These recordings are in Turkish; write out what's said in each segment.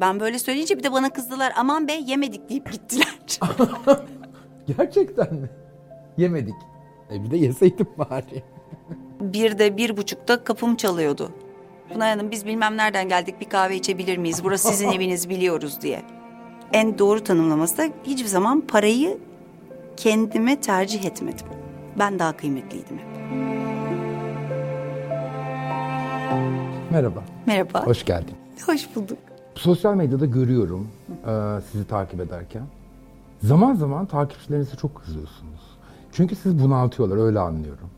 Ben böyle söyleyince bir de bana kızdılar. Aman be yemedik deyip gittiler. Gerçekten mi? Yemedik. E bir de yeseydim bari. bir de bir buçukta kapım çalıyordu. Pınar Hanım biz bilmem nereden geldik bir kahve içebilir miyiz? Burası sizin eviniz biliyoruz diye. En doğru tanımlaması da hiçbir zaman parayı kendime tercih etmedim. Ben daha kıymetliydim hep. Merhaba. Merhaba. Hoş geldin. Hoş bulduk. Sosyal medyada görüyorum e, sizi takip ederken. Zaman zaman takipçilerinize çok kızıyorsunuz. Çünkü sizi bunaltıyorlar öyle anlıyorum.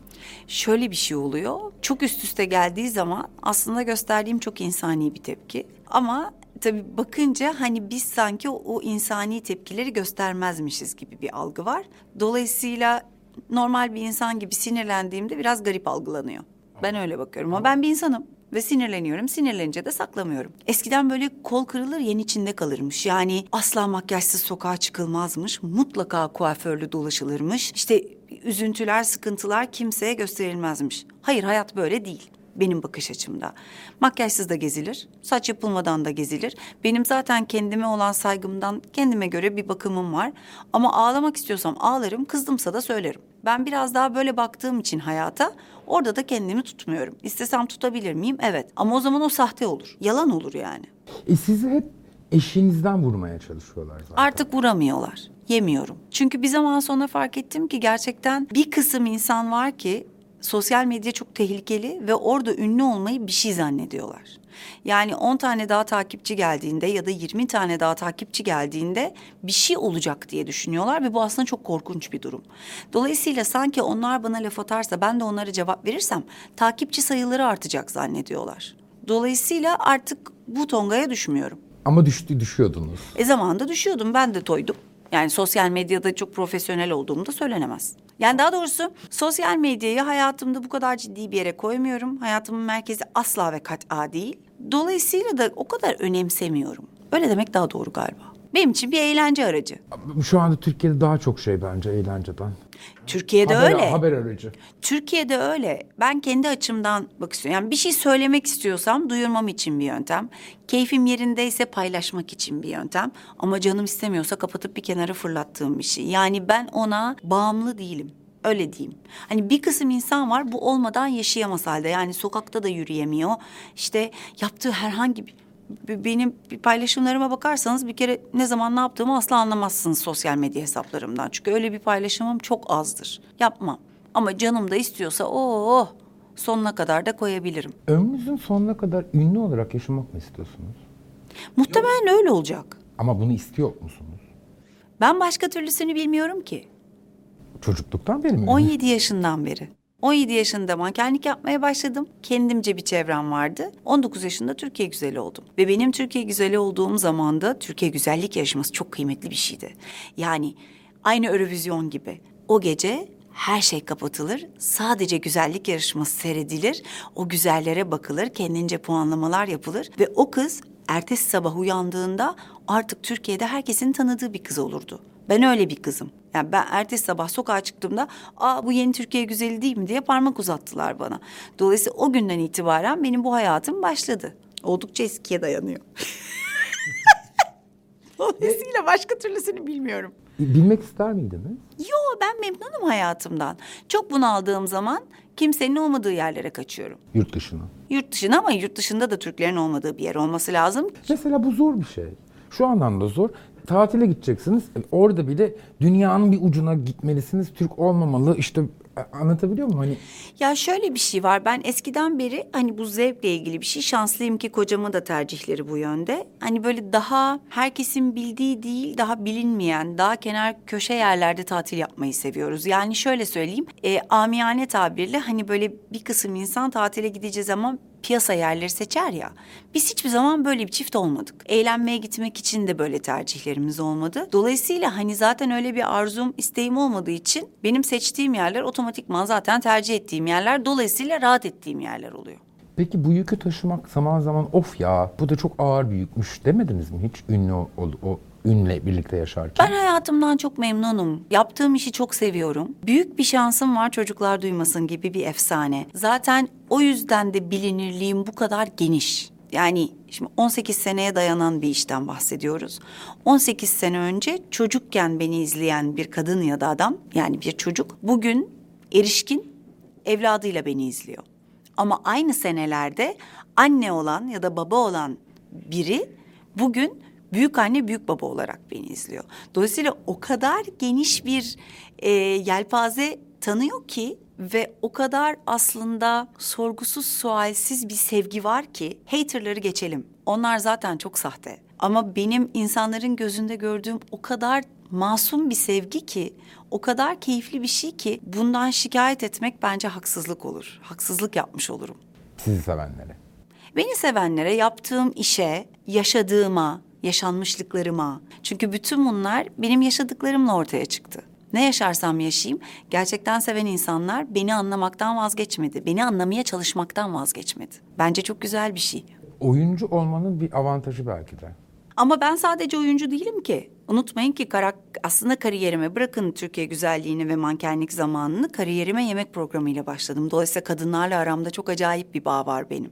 Şöyle bir şey oluyor. Çok üst üste geldiği zaman aslında gösterdiğim çok insani bir tepki. Ama tabii bakınca hani biz sanki o, o insani tepkileri göstermezmişiz gibi bir algı var. Dolayısıyla normal bir insan gibi sinirlendiğimde biraz garip algılanıyor. Ben öyle bakıyorum ama ben bir insanım ve sinirleniyorum. Sinirlenince de saklamıyorum. Eskiden böyle kol kırılır yen içinde kalırmış. Yani asla makyajsız sokağa çıkılmazmış. Mutlaka kuaförlü dolaşılırmış. İşte üzüntüler, sıkıntılar kimseye gösterilmezmiş. Hayır hayat böyle değil benim bakış açımda. Makyajsız da gezilir, saç yapılmadan da gezilir. Benim zaten kendime olan saygımdan kendime göre bir bakımım var. Ama ağlamak istiyorsam ağlarım, kızdımsa da söylerim. Ben biraz daha böyle baktığım için hayata orada da kendimi tutmuyorum. İstesem tutabilir miyim? Evet. Ama o zaman o sahte olur. Yalan olur yani. E sizi hep eşinizden vurmaya çalışıyorlar zaten. Artık vuramıyorlar. Yemiyorum. Çünkü bir zaman sonra fark ettim ki gerçekten bir kısım insan var ki sosyal medya çok tehlikeli ve orada ünlü olmayı bir şey zannediyorlar. Yani 10 tane daha takipçi geldiğinde ya da 20 tane daha takipçi geldiğinde bir şey olacak diye düşünüyorlar ve bu aslında çok korkunç bir durum. Dolayısıyla sanki onlar bana laf atarsa ben de onlara cevap verirsem takipçi sayıları artacak zannediyorlar. Dolayısıyla artık bu tongaya düşmüyorum. Ama düştü düşüyordunuz. E zamanında düşüyordum ben de toydum. Yani sosyal medyada çok profesyonel olduğum da söylenemez. Yani daha doğrusu sosyal medyayı hayatımda bu kadar ciddi bir yere koymuyorum. Hayatımın merkezi asla ve kat'a değil. Dolayısıyla da o kadar önemsemiyorum. Öyle demek daha doğru galiba. Benim için bir eğlence aracı. Şu anda Türkiye'de daha çok şey bence eğlenceden. Türkiye'de haber, öyle. Haber aracı. Türkiye'de öyle. Ben kendi açımdan bak istiyorum. Yani bir şey söylemek istiyorsam duyurmam için bir yöntem. Keyfim yerindeyse paylaşmak için bir yöntem. Ama canım istemiyorsa kapatıp bir kenara fırlattığım bir şey. Yani ben ona bağımlı değilim. Öyle diyeyim. Hani bir kısım insan var bu olmadan yaşayamaz halde. Yani sokakta da yürüyemiyor. İşte yaptığı herhangi bir benim paylaşımlarıma bakarsanız bir kere ne zaman ne yaptığımı asla anlamazsınız sosyal medya hesaplarımdan. Çünkü öyle bir paylaşımım çok azdır. Yapmam. Ama canım da istiyorsa o sonuna kadar da koyabilirim. Ömrünüzün sonuna kadar ünlü olarak yaşamak mı istiyorsunuz? Muhtemelen öyle olacak. Ama bunu istiyor musunuz? Ben başka türlüsünü bilmiyorum ki. Çocukluktan beri mi? 17 yaşından beri. 17 yaşında mankenlik yapmaya başladım. Kendimce bir çevrem vardı. 19 yaşında Türkiye güzeli oldum. Ve benim Türkiye güzeli olduğum zaman da Türkiye güzellik yarışması çok kıymetli bir şeydi. Yani aynı Eurovision gibi. O gece her şey kapatılır. Sadece güzellik yarışması seyredilir. O güzellere bakılır. Kendince puanlamalar yapılır. Ve o kız ertesi sabah uyandığında artık Türkiye'de herkesin tanıdığı bir kız olurdu. Ben öyle bir kızım. Yani ben ertesi sabah sokağa çıktığımda aa bu yeni Türkiye güzeli değil mi diye parmak uzattılar bana. Dolayısıyla o günden itibaren benim bu hayatım başladı. Oldukça eskiye dayanıyor. Dolayısıyla başka türlüsünü bilmiyorum. Bilmek ister miydiniz? Yo ben memnunum hayatımdan. Çok bunaldığım zaman kimsenin olmadığı yerlere kaçıyorum. Yurt dışına. Yurt dışına ama yurt dışında da Türklerin olmadığı bir yer olması lazım. Mesela bu zor bir şey. Şu anlamda zor. Tatile gideceksiniz. Orada bile dünyanın bir ucuna gitmelisiniz. Türk olmamalı. İşte anlatabiliyor muyum? Hani Ya şöyle bir şey var. Ben eskiden beri hani bu zevkle ilgili bir şey. Şanslıyım ki kocamın da tercihleri bu yönde. Hani böyle daha herkesin bildiği değil, daha bilinmeyen, daha kenar köşe yerlerde tatil yapmayı seviyoruz. Yani şöyle söyleyeyim. E, amiyane tabirle hani böyle bir kısım insan tatile gideceği zaman piyasa yerleri seçer ya. Biz hiçbir zaman böyle bir çift olmadık. Eğlenmeye gitmek için de böyle tercihlerimiz olmadı. Dolayısıyla hani zaten öyle bir arzum, isteğim olmadığı için benim seçtiğim yerler otomatikman zaten tercih ettiğim yerler. Dolayısıyla rahat ettiğim yerler oluyor. peki bu yükü taşımak zaman zaman of ya bu da çok ağır bir yükmüş demediniz mi hiç ünlü o, o, o ünle birlikte yaşarken? Ben hayatımdan çok memnunum. Yaptığım işi çok seviyorum. Büyük bir şansım var çocuklar duymasın gibi bir efsane. Zaten o yüzden de bilinirliğim bu kadar geniş. Yani Şimdi 18 seneye dayanan bir işten bahsediyoruz. 18 sene önce çocukken beni izleyen bir kadın ya da adam yani bir çocuk bugün erişkin evladıyla beni izliyor. Ama aynı senelerde anne olan ya da baba olan biri bugün büyük anne büyük baba olarak beni izliyor. Dolayısıyla o kadar geniş bir e, yelpaze tanıyor ki ve o kadar aslında sorgusuz sualsiz bir sevgi var ki haterları geçelim. Onlar zaten çok sahte. Ama benim insanların gözünde gördüğüm o kadar masum bir sevgi ki, o kadar keyifli bir şey ki bundan şikayet etmek bence haksızlık olur. Haksızlık yapmış olurum. Sizi sevenlere. Beni sevenlere yaptığım işe, yaşadığıma, yaşanmışlıklarıma. Çünkü bütün bunlar benim yaşadıklarımla ortaya çıktı. Ne yaşarsam yaşayayım, gerçekten seven insanlar beni anlamaktan vazgeçmedi. Beni anlamaya çalışmaktan vazgeçmedi. Bence çok güzel bir şey. Oyuncu olmanın bir avantajı belki de. Ama ben sadece oyuncu değilim ki. Unutmayın ki karak aslında kariyerime bırakın Türkiye güzelliğini ve mankenlik zamanını kariyerime yemek programıyla başladım. Dolayısıyla kadınlarla aramda çok acayip bir bağ var benim.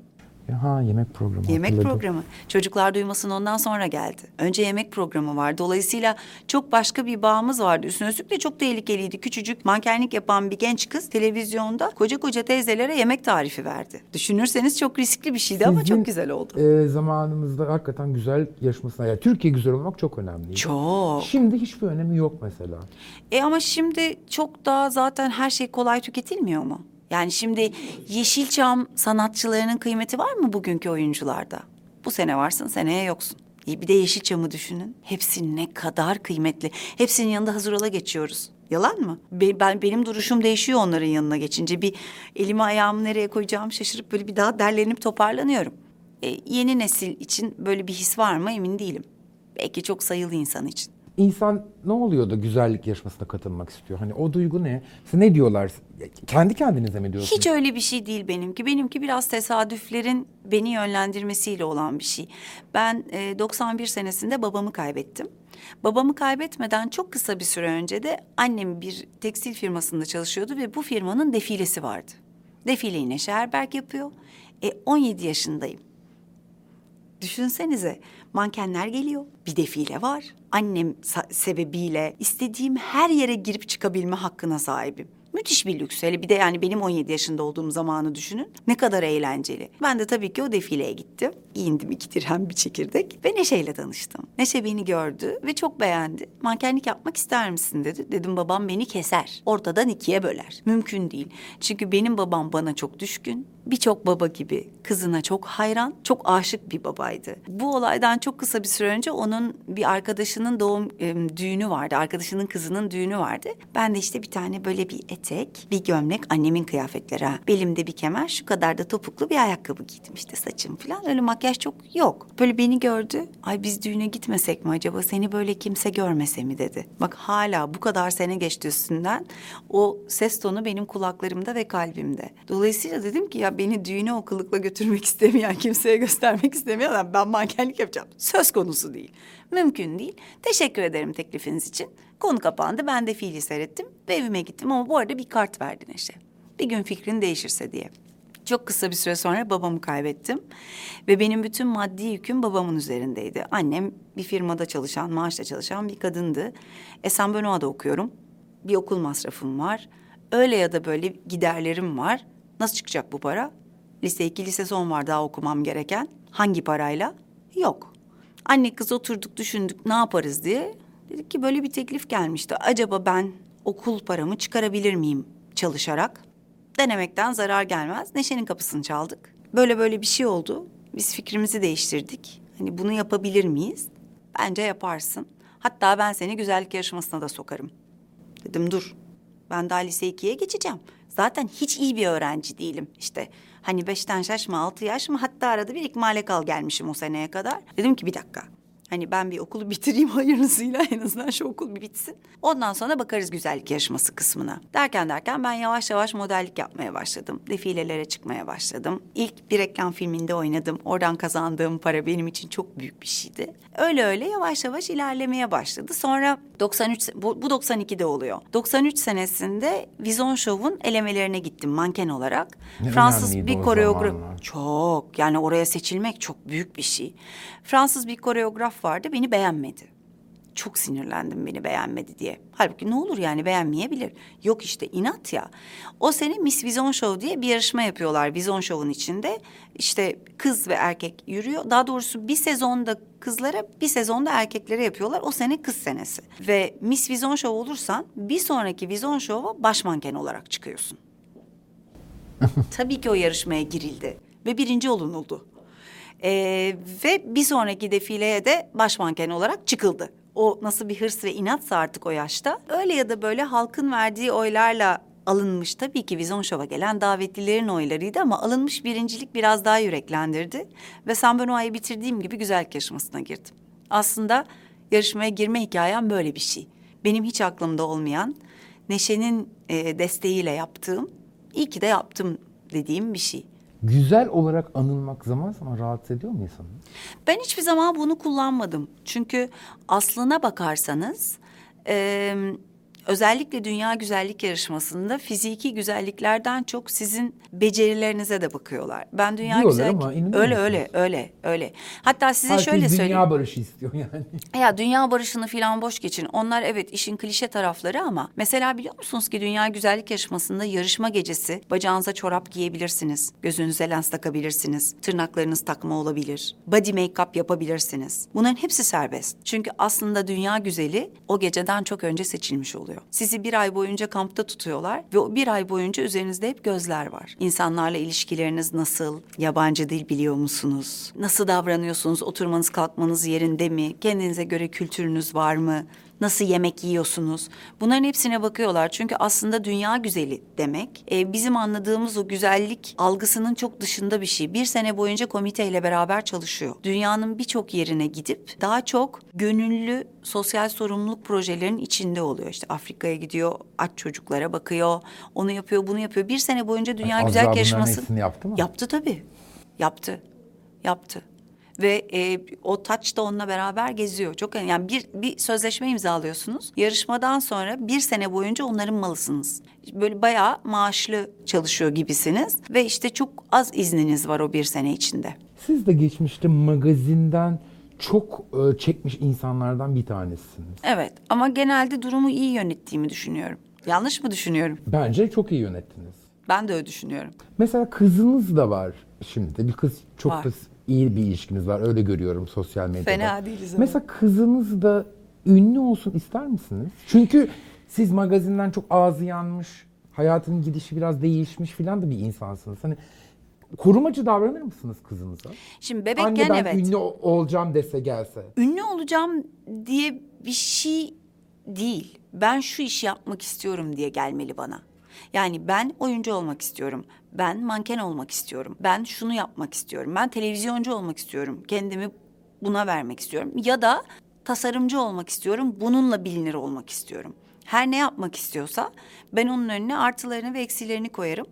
Ha yemek programı. Yemek hatırladım. programı. Çocuklar duymasın ondan sonra geldi. Önce yemek programı var. Dolayısıyla çok başka bir bağımız vardı. Üstüne üstlük de çok tehlikeliydi. Küçücük mankenlik yapan bir genç kız televizyonda koca koca teyzelere yemek tarifi verdi. Düşünürseniz çok riskli bir şeydi ama Sizin, çok güzel oldu. e, zamanımızda hakikaten güzel yarışmasına. Yani Türkiye güzel olmak çok önemliydi. Çok. Şimdi hiçbir önemi yok mesela. E ama şimdi çok daha zaten her şey kolay tüketilmiyor mu? Yani şimdi Yeşilçam sanatçılarının kıymeti var mı bugünkü oyuncularda? Bu sene varsın, seneye yoksun. E bir de Yeşilçam'ı düşünün. Hepsi ne kadar kıymetli. Hepsinin yanında hazır ola geçiyoruz. Yalan mı? Be- ben benim duruşum değişiyor onların yanına geçince. Bir elimi ayağımı nereye koyacağımı şaşırıp böyle bir daha derlenip toparlanıyorum. E, yeni nesil için böyle bir his var mı emin değilim. Belki çok sayılı insan için. İnsan ne oluyor da güzellik yarışmasına katılmak istiyor? Hani o duygu ne? Siz ne diyorlar? Kendi kendinize mi diyorsunuz? Hiç öyle bir şey değil benimki. Benimki biraz tesadüflerin beni yönlendirmesiyle olan bir şey. Ben e, 91 senesinde babamı kaybettim. Babamı kaybetmeden çok kısa bir süre önce de annem bir tekstil firmasında çalışıyordu ve bu firmanın defilesi vardı. Defileyi Neşe Erberk yapıyor. E 17 yaşındayım. Düşünsenize mankenler geliyor. Bir defile var. Annem sebebiyle istediğim her yere girip çıkabilme hakkına sahibim. Müthiş bir lüks. Hele bir de yani benim 17 yaşında olduğum zamanı düşünün. Ne kadar eğlenceli. Ben de tabii ki o defileye gittim. Giyindim iki dirhem bir çekirdek ve Neşe'yle tanıştım. Neşe beni gördü ve çok beğendi. Mankenlik yapmak ister misin dedi. Dedim babam beni keser. Ortadan ikiye böler. Mümkün değil. Çünkü benim babam bana çok düşkün. Birçok baba gibi kızına çok hayran, çok aşık bir babaydı. Bu olaydan çok kısa bir süre önce onun bir arkadaşının doğum e, düğünü vardı. Arkadaşının kızının düğünü vardı. Ben de işte bir tane böyle bir etek, bir gömlek, annemin kıyafetleri. Belimde bir kemer, şu kadar da topuklu bir ayakkabı giydim işte saçım falan. Öyle makyaj çok yok. Böyle beni gördü. Ay biz düğüne gitmesek mi acaba? Seni böyle kimse görmese mi dedi. Bak hala bu kadar sene geçti üstünden. O ses tonu benim kulaklarımda ve kalbimde. Dolayısıyla dedim ki ya beni düğüne o götürmek istemeyen, kimseye göstermek istemeyen ben mankenlik yapacağım. Söz konusu değil. Mümkün değil. Teşekkür ederim teklifiniz için. Konu kapandı. Ben de fiili seyrettim ve evime gittim ama bu arada bir kart verdi Neşe. Bir gün fikrin değişirse diye. Çok kısa bir süre sonra babamı kaybettim. Ve benim bütün maddi yüküm babamın üzerindeydi. Annem bir firmada çalışan, maaşla çalışan bir kadındı. Esenbenoğa'da okuyorum. Bir okul masrafım var. Öyle ya da böyle giderlerim var. Nasıl çıkacak bu para? Lise 2, lise son var daha okumam gereken. Hangi parayla? Yok. Anne kız oturduk düşündük ne yaparız diye. Dedik ki böyle bir teklif gelmişti. Acaba ben okul paramı çıkarabilir miyim çalışarak? Denemekten zarar gelmez. Neşe'nin kapısını çaldık. Böyle böyle bir şey oldu. Biz fikrimizi değiştirdik. Hani bunu yapabilir miyiz? Bence yaparsın. Hatta ben seni güzellik yarışmasına da sokarım. Dedim dur. Ben daha lise ikiye geçeceğim. Zaten hiç iyi bir öğrenci değilim. İşte hani beşten şaşma, altı yaş mı hatta arada bir ikmale kal gelmişim o seneye kadar. Dedim ki bir dakika. Hani ben bir okulu bitireyim hayırlısıyla en azından şu okul bir bitsin. Ondan sonra bakarız güzellik yarışması kısmına. Derken derken ben yavaş yavaş modellik yapmaya başladım. Defilelere çıkmaya başladım. İlk bir reklam filminde oynadım. Oradan kazandığım para benim için çok büyük bir şeydi. Öyle öyle yavaş yavaş ilerlemeye başladı. Sonra 93 se- bu, bu 92'de oluyor. 93 senesinde Vizon Show'un elemelerine gittim manken olarak. Ne Fransız bir koreograf çok yani oraya seçilmek çok büyük bir şey. Fransız bir koreograf vardı beni beğenmedi. Çok sinirlendim beni beğenmedi diye. Halbuki ne olur yani beğenmeyebilir. Yok işte inat ya. O sene Miss Vision Show diye bir yarışma yapıyorlar Vision Show'un içinde. İşte kız ve erkek yürüyor. Daha doğrusu bir sezonda kızlara bir sezonda erkeklere yapıyorlar. O sene kız senesi. Ve Miss Vision Show olursan bir sonraki Vision Show'a baş manken olarak çıkıyorsun. Tabii ki o yarışmaya girildi ve birinci olunuldu. Ee, ve bir sonraki defileye de baş manken olarak çıkıldı. O nasıl bir hırs ve inatsa artık o yaşta. Öyle ya da böyle halkın verdiği oylarla alınmış tabii ki Vizyon Show'a gelen davetlilerin oylarıydı ama alınmış birincilik biraz daha yüreklendirdi. Ve San Benoît'ı bitirdiğim gibi güzellik yarışmasına girdim. Aslında yarışmaya girme hikayem böyle bir şey. Benim hiç aklımda olmayan, Neşe'nin e, desteğiyle yaptığım, iyi ki de yaptım dediğim bir şey. Güzel olarak anılmak zaman zaman rahatsız ediyor mu insanı? Ben hiçbir zaman bunu kullanmadım. Çünkü aslına bakarsanız e, özellikle dünya güzellik yarışmasında fiziki güzelliklerden çok sizin becerilerinize de bakıyorlar. Ben dünya Diyorlar güzellik ama inanıyor öyle musunuz? öyle öyle öyle. Hatta size Herkes şöyle dünya söyleyeyim. barışı istiyor yani. Ya dünya barışını falan boş geçin. Onlar evet işin klişe tarafları ama mesela biliyor musunuz ki dünya güzellik yarışmasında yarışma gecesi bacağınıza çorap giyebilirsiniz. Gözünüze lens takabilirsiniz. Tırnaklarınız takma olabilir. Body make-up yapabilirsiniz. Bunların hepsi serbest. Çünkü aslında dünya güzeli o geceden çok önce seçilmiş oluyor. Sizi bir ay boyunca kampta tutuyorlar ve o bir ay boyunca üzerinizde hep gözler var. İnsanlarla ilişkileriniz nasıl? Yabancı dil biliyor musunuz? Nasıl davranıyorsunuz? Oturmanız kalkmanız yerinde mi? Kendinize göre kültürünüz var mı? Nasıl yemek yiyorsunuz? Bunların hepsine bakıyorlar. Çünkü aslında dünya güzeli demek e, bizim anladığımız o güzellik algısının çok dışında bir şey. Bir sene boyunca komiteyle beraber çalışıyor. Dünyanın birçok yerine gidip daha çok gönüllü sosyal sorumluluk projelerinin içinde oluyor. İşte Afrika'ya gidiyor, aç çocuklara bakıyor, onu yapıyor, bunu yapıyor. Bir sene boyunca dünya güzellik bunların yarışması yaptı mı? Yaptı tabii. Yaptı. Yaptı. Ve e, o taç da onunla beraber geziyor. Çok yani bir bir sözleşme imzalıyorsunuz. Yarışmadan sonra bir sene boyunca onların malısınız. Böyle bayağı maaşlı çalışıyor gibisiniz ve işte çok az izniniz var o bir sene içinde. Siz de geçmişte magazinden çok e, çekmiş insanlardan bir tanesiniz. Evet ama genelde durumu iyi yönettiğimi düşünüyorum. Yanlış mı düşünüyorum? Bence çok iyi yönettiniz. Ben de öyle düşünüyorum. Mesela kızınız da var şimdi. Bir kız çok Var. da iyi bir ilişkiniz var. Öyle görüyorum sosyal medyada. Fena değiliz ama. Mesela kızınız da ünlü olsun ister misiniz? Çünkü siz magazinden çok ağzı yanmış, hayatının gidişi biraz değişmiş filan da bir insansınız. Hani korumacı davranır mısınız kızınıza? Şimdi bebekken Anne ben evet. ünlü ol- olacağım dese gelse. ünlü olacağım diye bir şey değil. Ben şu işi yapmak istiyorum diye gelmeli bana. Yani ben oyuncu olmak istiyorum. Ben manken olmak istiyorum. Ben şunu yapmak istiyorum. Ben televizyoncu olmak istiyorum. Kendimi buna vermek istiyorum. Ya da tasarımcı olmak istiyorum. Bununla bilinir olmak istiyorum. Her ne yapmak istiyorsa ben onun önüne artılarını ve eksilerini koyarım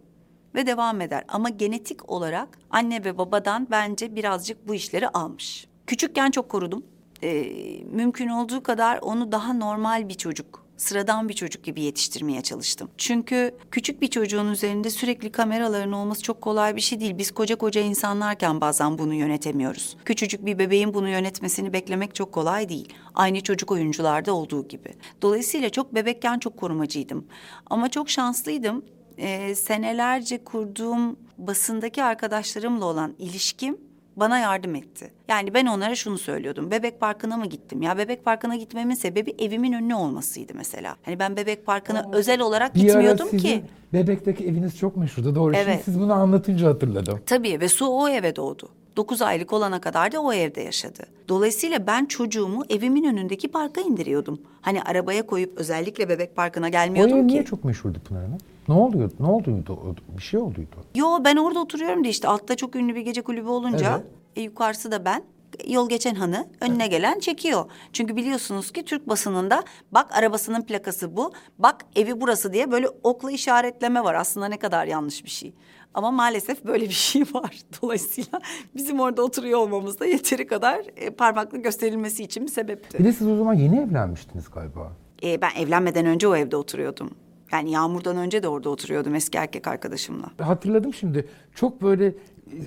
ve devam eder. Ama genetik olarak anne ve babadan bence birazcık bu işleri almış. Küçükken çok korudum. Ee, mümkün olduğu kadar onu daha normal bir çocuk, sıradan bir çocuk gibi yetiştirmeye çalıştım. Çünkü küçük bir çocuğun üzerinde sürekli kameraların olması çok kolay bir şey değil. Biz koca koca insanlarken bazen bunu yönetemiyoruz. Küçücük bir bebeğin bunu yönetmesini beklemek çok kolay değil. Aynı çocuk oyuncularda olduğu gibi. Dolayısıyla çok bebekken çok korumacıydım. Ama çok şanslıydım e, senelerce kurduğum basındaki arkadaşlarımla olan ilişkim bana yardım etti. Yani ben onlara şunu söylüyordum. Bebek Parkı'na mı gittim? Ya Bebek Parkı'na gitmemin sebebi evimin önüne olmasıydı mesela. Hani ben Bebek Parkı'na özel olarak Bir ara gitmiyordum sizin ki. Bebekteki eviniz çok meşhurdu doğru. Şimdi Evet. siz bunu anlatınca hatırladım. Tabii ve Su o eve doğdu. 9 aylık olana kadar da o evde yaşadı. Dolayısıyla ben çocuğumu evimin önündeki parka indiriyordum. Hani arabaya koyup özellikle bebek parkına O gelmiyordum ev ki. niye çok meşhurdu Pınar Hanım? Ne oluyor? Ne olduydu? Bir şey olduydu. Yo ben orada oturuyorum da işte altta çok ünlü bir gece kulübü olunca Evet. e, yukarısı da ben. yol geçen hanı önüne gelen çekiyor. Çünkü biliyorsunuz ki Türk basınında bak arabasının plakası bu, bak evi burası diye böyle okla işaretleme var. Aslında ne kadar yanlış bir şey. Ama maalesef böyle bir şey var. Dolayısıyla bizim orada oturuyor olmamız da yeteri kadar e, parmakla gösterilmesi için bir sebepti. Bir de siz o zaman yeni evlenmiştiniz galiba. E, ben evlenmeden önce o evde oturuyordum. Yani Yağmur'dan önce de orada oturuyordum eski erkek arkadaşımla. Hatırladım şimdi. Çok böyle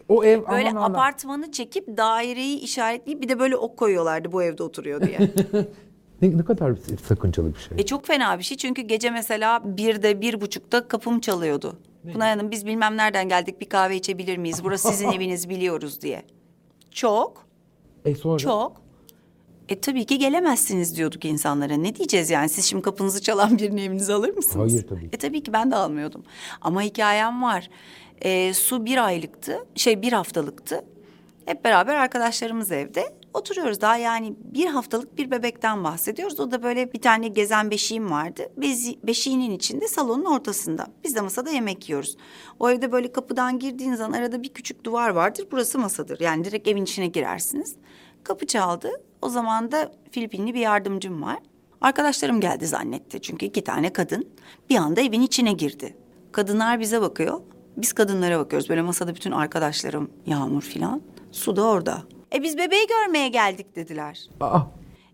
o ev Böyle aman Allah'ım. apartmanı çekip daireyi işaretleyip bir de böyle ok koyuyorlardı bu evde oturuyor diye. Ne, ne kadar sakıncalı bir şey. e çok fena bir şey çünkü gece mesela birde bir buçukta kapım çalıyordu. Pınar Hanım biz bilmem nereden geldik bir kahve içebilir miyiz? Burası sizin eviniz biliyoruz diye. Çok, E sonra çok. E tabii ki gelemezsiniz diyorduk insanlara. Ne diyeceğiz yani? Siz şimdi kapınızı çalan birini evinize alır mısınız? Hayır, tabii. E tabii ki ben de almıyordum. Ama hikayem var. E, su bir aylıktı, şey bir haftalıktı. Hep beraber arkadaşlarımız evde oturuyoruz. Daha yani bir haftalık bir bebekten bahsediyoruz. O da böyle bir tane gezen beşiğim vardı. Bezi, beşiğinin içinde salonun ortasında. Biz de masada yemek yiyoruz. O evde böyle kapıdan girdiğiniz zaman arada bir küçük duvar vardır. Burası masadır. Yani direkt evin içine girersiniz. Kapı çaldı. O zaman da Filipinli bir yardımcım var. Arkadaşlarım geldi zannetti. Çünkü iki tane kadın bir anda evin içine girdi. Kadınlar bize bakıyor. Biz kadınlara bakıyoruz. Böyle masada bütün arkadaşlarım Yağmur filan. Su da orada. E biz bebeği görmeye geldik dediler. Aa,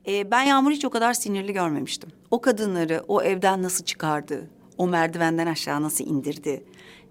E, ben Yağmur'u hiç o kadar sinirli görmemiştim. O kadınları o evden nasıl çıkardı? O merdivenden aşağı nasıl indirdi?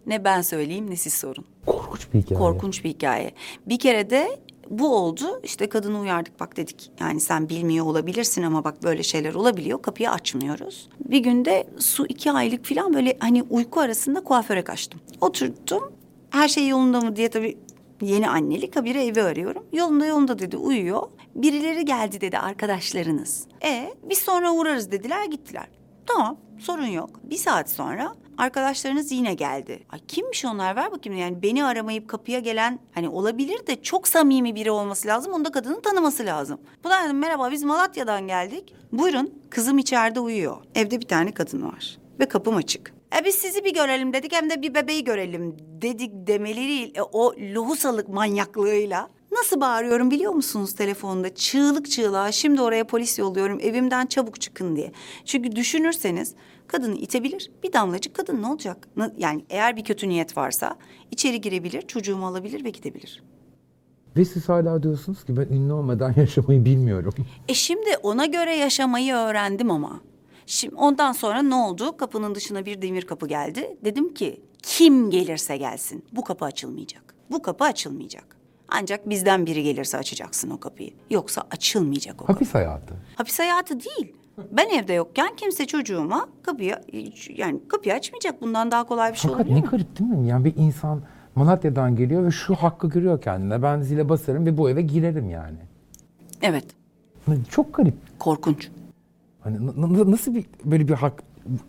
Ne ben söyleyeyim ne siz sorun. korkunç bir hikaye. Korkunç bir hikaye. Bir kere de bu oldu. İşte kadını uyardık bak dedik. Yani sen bilmiyor olabilirsin ama bak böyle şeyler olabiliyor. Kapıyı açmıyoruz. Bir günde su iki aylık falan böyle hani uyku arasında kuaföre kaçtım. Oturdum. Her şey yolunda mı diye tabii yeni annelik habire evi arıyorum. Yolunda yolunda dedi uyuyor. Birileri geldi dedi arkadaşlarınız. E biz sonra uğrarız dediler gittiler. Tamam sorun yok. Bir saat sonra arkadaşlarınız yine geldi. Ay kimmiş onlar ver bakayım yani beni aramayıp kapıya gelen hani olabilir de çok samimi biri olması lazım. Onu da kadının tanıması lazım. Pınar Hanım merhaba biz Malatya'dan geldik. Buyurun kızım içeride uyuyor. Evde bir tane kadın var ve kapım açık. E biz sizi bir görelim dedik hem de bir bebeği görelim dedik demeleriyle o lohusalık manyaklığıyla Nasıl bağırıyorum biliyor musunuz telefonda? Çığlık çığlığa şimdi oraya polis yolluyorum evimden çabuk çıkın diye. Çünkü düşünürseniz kadını itebilir bir damlacık kadın ne olacak? Yani eğer bir kötü niyet varsa içeri girebilir çocuğumu alabilir ve gidebilir. Ve siz hala diyorsunuz ki ben ünlü olmadan yaşamayı bilmiyorum. E şimdi ona göre yaşamayı öğrendim ama. Şimdi ondan sonra ne oldu? Kapının dışına bir demir kapı geldi. Dedim ki kim gelirse gelsin bu kapı açılmayacak. Bu kapı açılmayacak. Ancak bizden biri gelirse açacaksın o kapıyı. Yoksa açılmayacak o kapı. Hapis hayatı. Hapis hayatı değil. Ben evde yokken kimse çocuğuma kapıyı yani kapıyı açmayacak. Bundan daha kolay bir şey Fakat olabilir ne mi? garip değil mi? Yani bir insan Malatya'dan geliyor ve şu hakkı görüyor kendine. Ben zile basarım ve bu eve girerim yani. Evet. Çok garip. Korkunç. Hani na- na- nasıl bir böyle bir hak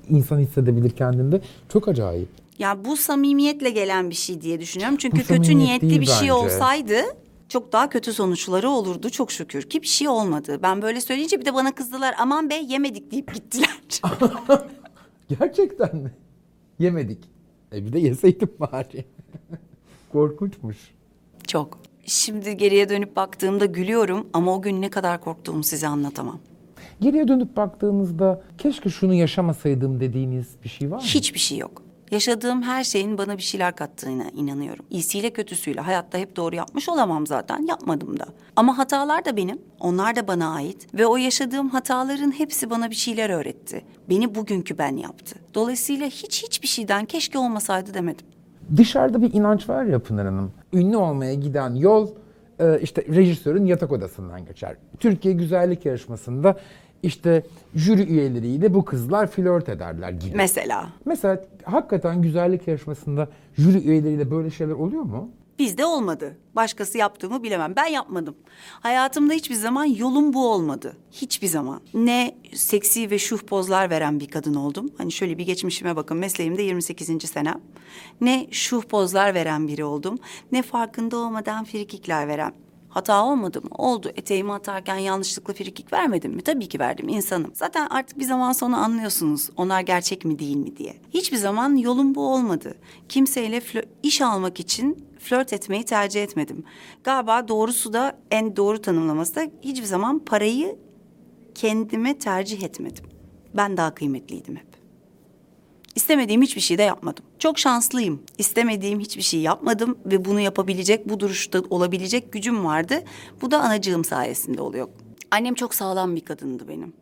insan hissedebilir kendinde? Çok acayip. Ya bu samimiyetle gelen bir şey diye düşünüyorum. Çünkü kötü samimiyet niyetli değil bir şey bence. olsaydı çok daha kötü sonuçları olurdu çok şükür ki bir şey olmadı. Ben böyle söyleyince bir de bana kızdılar aman be yemedik deyip gittiler. Gerçekten mi? Yemedik. E bir de yeseydim bari. Korkunçmuş. çok. Şimdi geriye dönüp baktığımda gülüyorum ama o gün ne kadar korktuğumu size anlatamam. Geriye dönüp baktığınızda keşke şunu yaşamasaydım dediğiniz bir şey var mı? Hiçbir şey yok. Yaşadığım her şeyin bana bir şeyler kattığına inanıyorum. İyisiyle kötüsüyle hayatta hep doğru yapmış olamam zaten. Yapmadım da. Ama hatalar da benim. Onlar da bana ait. Ve o yaşadığım hataların hepsi bana bir şeyler öğretti. Beni bugünkü ben yaptı. Dolayısıyla hiç hiçbir şeyden keşke olmasaydı demedim. Dışarıda bir inanç var ya Pınar Hanım. Ünlü olmaya giden yol e, işte rejisörün yatak odasından geçer. Türkiye Güzellik Yarışması'nda işte jüri üyeleriyle bu kızlar flört ederler gibi. Mesela Mesela hakikaten güzellik yarışmasında jüri üyeleriyle böyle şeyler oluyor mu? bizde olmadı. Başkası yaptığımı bilemem. Ben yapmadım. Hayatımda hiçbir zaman yolum bu olmadı. Hiçbir zaman. Ne seksi ve şuh pozlar veren bir kadın oldum. Hani şöyle bir geçmişime bakın. Mesleğimde 28. senem. Ne şuh pozlar veren biri oldum. Ne farkında olmadan frikikler veren. Hata olmadı mı? Oldu. Eteğimi atarken yanlışlıkla frikik vermedim mi? Tabii ki verdim. insanım. Zaten artık bir zaman sonra anlıyorsunuz. Onlar gerçek mi değil mi diye. Hiçbir zaman yolum bu olmadı. Kimseyle iş almak için flört etmeyi tercih etmedim. Galiba doğrusu da en doğru tanımlaması da hiçbir zaman parayı kendime tercih etmedim. Ben daha kıymetliydim hep. İstemediğim hiçbir şey de yapmadım. Çok şanslıyım. İstemediğim hiçbir şey yapmadım ve bunu yapabilecek, bu duruşta olabilecek gücüm vardı. Bu da anacığım sayesinde oluyor. Annem çok sağlam bir kadındı benim.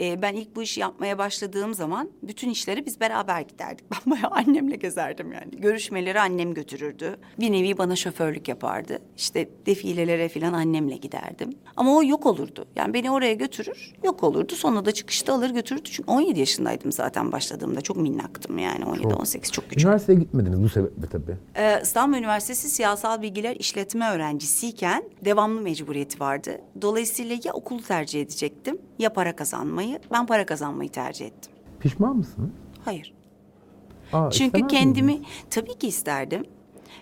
Ee, ben ilk bu işi yapmaya başladığım zaman bütün işleri biz beraber giderdik. Ben bayağı annemle gezerdim yani. Görüşmeleri annem götürürdü. Bir nevi bana şoförlük yapardı. İşte defilelere falan annemle giderdim. Ama o yok olurdu. Yani beni oraya götürür, yok olurdu. Sonra da çıkışta alır götürürdü. Çünkü 17 yaşındaydım zaten başladığımda. Çok minnaktım yani 17-18 çok küçük. Üniversiteye gitmediniz bu sebeple tabii. Ee, İstanbul Üniversitesi Siyasal Bilgiler İşletme öğrencisiyken devamlı mecburiyeti vardı. Dolayısıyla ya okulu tercih edecektim ya para kazanmayı. Ben para kazanmayı tercih ettim. Pişman mısınız? Hayır. Aa, Çünkü istemez kendimi miydiniz? tabii ki isterdim.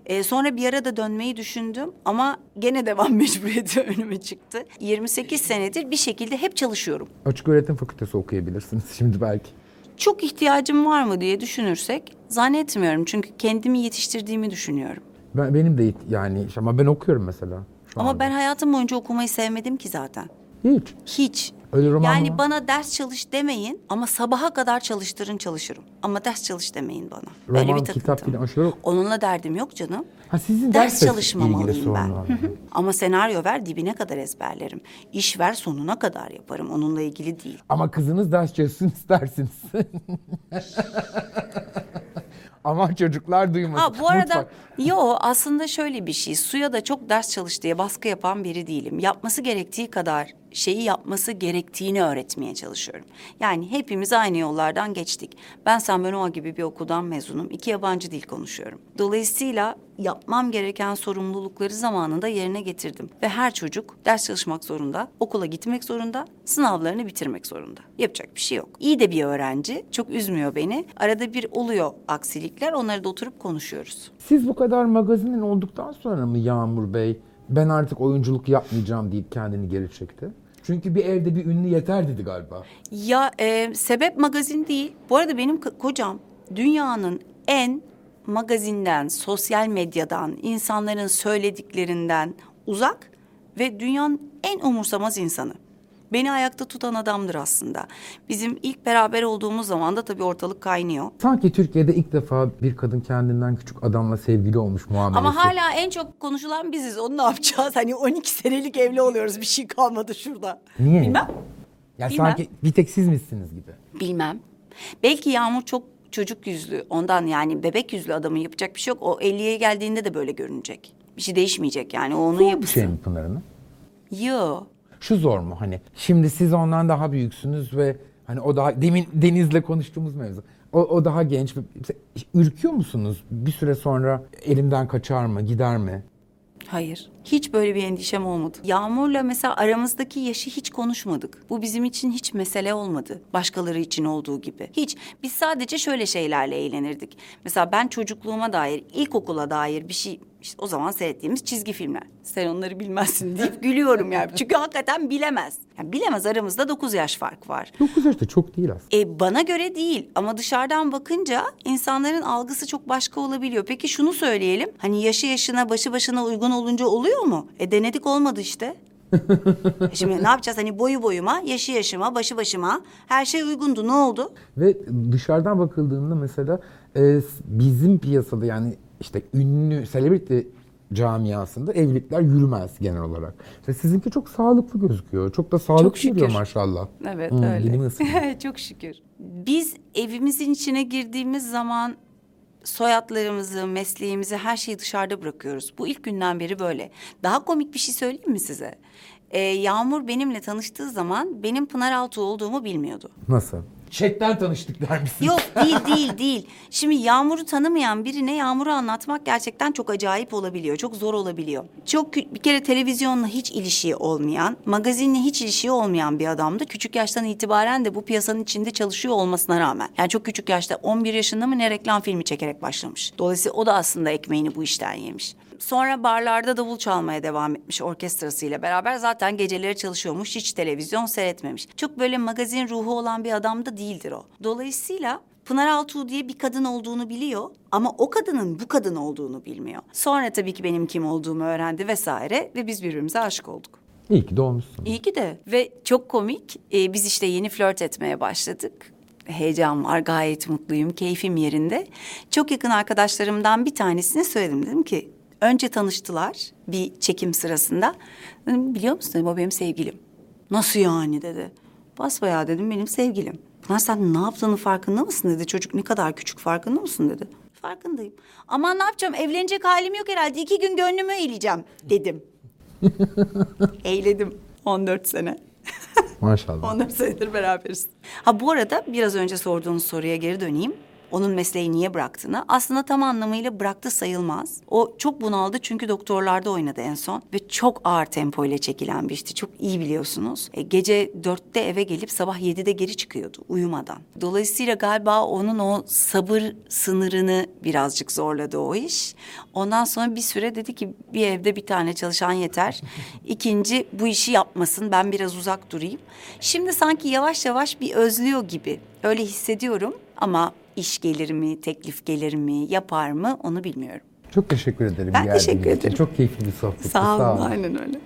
Ee, sonra bir ara da dönmeyi düşündüm ama gene devam mecburiyeti önüme çıktı. 28 senedir bir şekilde hep çalışıyorum. Açık öğretim fakültesi okuyabilirsiniz şimdi belki. Çok ihtiyacım var mı diye düşünürsek zannetmiyorum. Çünkü kendimi yetiştirdiğimi düşünüyorum. Ben, benim de yani ama ben okuyorum mesela. Ama anda. ben hayatım boyunca okumayı sevmedim ki zaten. Hiç. Hiç. Öyle roman yani mı? bana ders çalış demeyin ama sabaha kadar çalıştırın çalışırım. Ama ders çalış demeyin bana. Böyle Roman, bir kitap filan aşırı... Onunla derdim yok canım. Ha sizin Ders dersle çalışmamalıyım ben. Ama senaryo ver dibine kadar ezberlerim. İş ver sonuna kadar yaparım. Onunla ilgili değil. Ama kızınız ders çalışsın istersiniz. Ama çocuklar duymasın. Ha bu arada Mutfak. yo aslında şöyle bir şey. Suya da çok ders çalış diye baskı yapan biri değilim. Yapması gerektiği kadar şeyi yapması gerektiğini öğretmeye çalışıyorum. Yani hepimiz aynı yollardan geçtik. Ben San gibi bir okuldan mezunum. İki yabancı dil konuşuyorum. Dolayısıyla yapmam gereken sorumlulukları zamanında yerine getirdim. Ve her çocuk ders çalışmak zorunda, okula gitmek zorunda, sınavlarını bitirmek zorunda. Yapacak bir şey yok. İyi de bir öğrenci, çok üzmüyor beni. Arada bir oluyor aksilikler, onları da oturup konuşuyoruz. Siz bu kadar magazinin olduktan sonra mı Yağmur Bey ben artık oyunculuk yapmayacağım deyip kendini geri çekti? Çünkü bir evde bir ünlü yeter dedi galiba. Ya e, sebep magazin değil. Bu arada benim ko- kocam dünyanın en magazinden, sosyal medyadan, insanların söylediklerinden uzak ve dünyanın en umursamaz insanı. Beni ayakta tutan adamdır aslında. Bizim ilk beraber olduğumuz zaman da tabii ortalık kaynıyor. Sanki Türkiye'de ilk defa bir kadın kendinden küçük adamla sevgili olmuş muamelesi. Ama hala en çok konuşulan biziz. Onu ne yapacağız? Hani 12 senelik evli oluyoruz. Bir şey kalmadı şurada. Niye? Bilmem. Ya Bilmem. sanki bir tek siz misiniz gibi. Bilmem. Belki Yağmur çok çocuk yüzlü. Ondan yani bebek yüzlü adamın yapacak bir şey yok. O 50'ye geldiğinde de böyle görünecek. Bir şey değişmeyecek yani. O onun bir yapısı. şey mi Pınar Hanım? Şu zor mu hani? Şimdi siz ondan daha büyüksünüz ve hani o daha demin Deniz'le konuştuğumuz mevzu. O, o daha genç. Ürküyor musunuz? Bir süre sonra elimden kaçar mı, gider mi? Hayır. Hiç böyle bir endişem olmadı. Yağmur'la mesela aramızdaki yaşı hiç konuşmadık. Bu bizim için hiç mesele olmadı. Başkaları için olduğu gibi. Hiç. Biz sadece şöyle şeylerle eğlenirdik. Mesela ben çocukluğuma dair, ilkokula dair bir şey... işte o zaman seyrettiğimiz çizgi filmler. Sen onları bilmezsin deyip gülüyorum yani. Çünkü hakikaten bilemez. Yani bilemez aramızda 9 yaş fark var. 9 yaşta çok değil aslında. E bana göre değil ama dışarıdan bakınca insanların algısı çok başka olabiliyor. Peki şunu söyleyelim. Hani yaşı yaşına başı başına uygun olunca oluyor mu? E denedik olmadı işte. E Şimdi ne yapacağız? Hani boyu boyuma, yaşı yaşıma, başı başıma her şey uygundu. Ne oldu? Ve dışarıdan bakıldığında mesela e, bizim piyasada yani işte ünlü, celebrity camiasında evlilikler yürümez genel olarak. İşte sizinki çok sağlıklı gözüküyor. Çok da sağlıklı duruyor maşallah. Evet Hı, öyle. Çok şükür. Biz evimizin içine girdiğimiz zaman soyadlarımızı, mesleğimizi, her şeyi dışarıda bırakıyoruz. Bu ilk günden beri böyle. Daha komik bir şey söyleyeyim mi size? Ee, Yağmur benimle tanıştığı zaman benim Pınar Altuğ olduğumu bilmiyordu. Nasıl? Chatten tanıştık der misiniz? Yok değil değil değil. Şimdi Yağmur'u tanımayan birine Yağmur'u anlatmak gerçekten çok acayip olabiliyor. Çok zor olabiliyor. Çok bir kere televizyonla hiç ilişiği olmayan, magazinle hiç ilişiği olmayan bir adamdı. Küçük yaştan itibaren de bu piyasanın içinde çalışıyor olmasına rağmen. Yani çok küçük yaşta 11 yaşında mı ne reklam filmi çekerek başlamış. Dolayısıyla o da aslında ekmeğini bu işten yemiş. Sonra barlarda davul çalmaya devam etmiş orkestrasıyla beraber. Zaten geceleri çalışıyormuş, hiç televizyon seyretmemiş. Çok böyle magazin ruhu olan bir adam da değildir o. Dolayısıyla Pınar Altuğ diye bir kadın olduğunu biliyor ama o kadının bu kadın olduğunu bilmiyor. Sonra tabii ki benim kim olduğumu öğrendi vesaire ve biz birbirimize aşık olduk. İyi ki doğmuşsun. İyi ki de ve çok komik. Ee, biz işte yeni flört etmeye başladık. Heyecan var, gayet mutluyum, keyfim yerinde. Çok yakın arkadaşlarımdan bir tanesine söyledim. Dedim ki önce tanıştılar bir çekim sırasında. Dedim, biliyor musun dedim, o benim sevgilim. Nasıl yani dedi. Basbayağı dedim benim sevgilim. Pınar sen ne yaptığının farkında mısın dedi. Çocuk ne kadar küçük farkında mısın dedi. Farkındayım. Aman ne yapacağım evlenecek halim yok herhalde. İki gün gönlümü eğleyeceğim dedim. Eğledim 14 sene. Maşallah. 14 senedir beraberiz. Ha bu arada biraz önce sorduğunuz soruya geri döneyim. Onun mesleği niye bıraktığını aslında tam anlamıyla bıraktı sayılmaz. O çok bunaldı çünkü doktorlarda oynadı en son ve çok ağır tempo ile çekilen bir işti. Çok iyi biliyorsunuz. E, gece dörtte eve gelip sabah yedide geri çıkıyordu uyumadan. Dolayısıyla galiba onun o sabır sınırını birazcık zorladı o iş. Ondan sonra bir süre dedi ki bir evde bir tane çalışan yeter. İkinci bu işi yapmasın ben biraz uzak durayım. Şimdi sanki yavaş yavaş bir özlüyor gibi. Öyle hissediyorum ama iş gelir mi, teklif gelir mi, yapar mı onu bilmiyorum. Çok teşekkür ederim Ben teşekkür için. ederim. Çok keyifli bir sohbetti. Sağ olun, aynen öyle.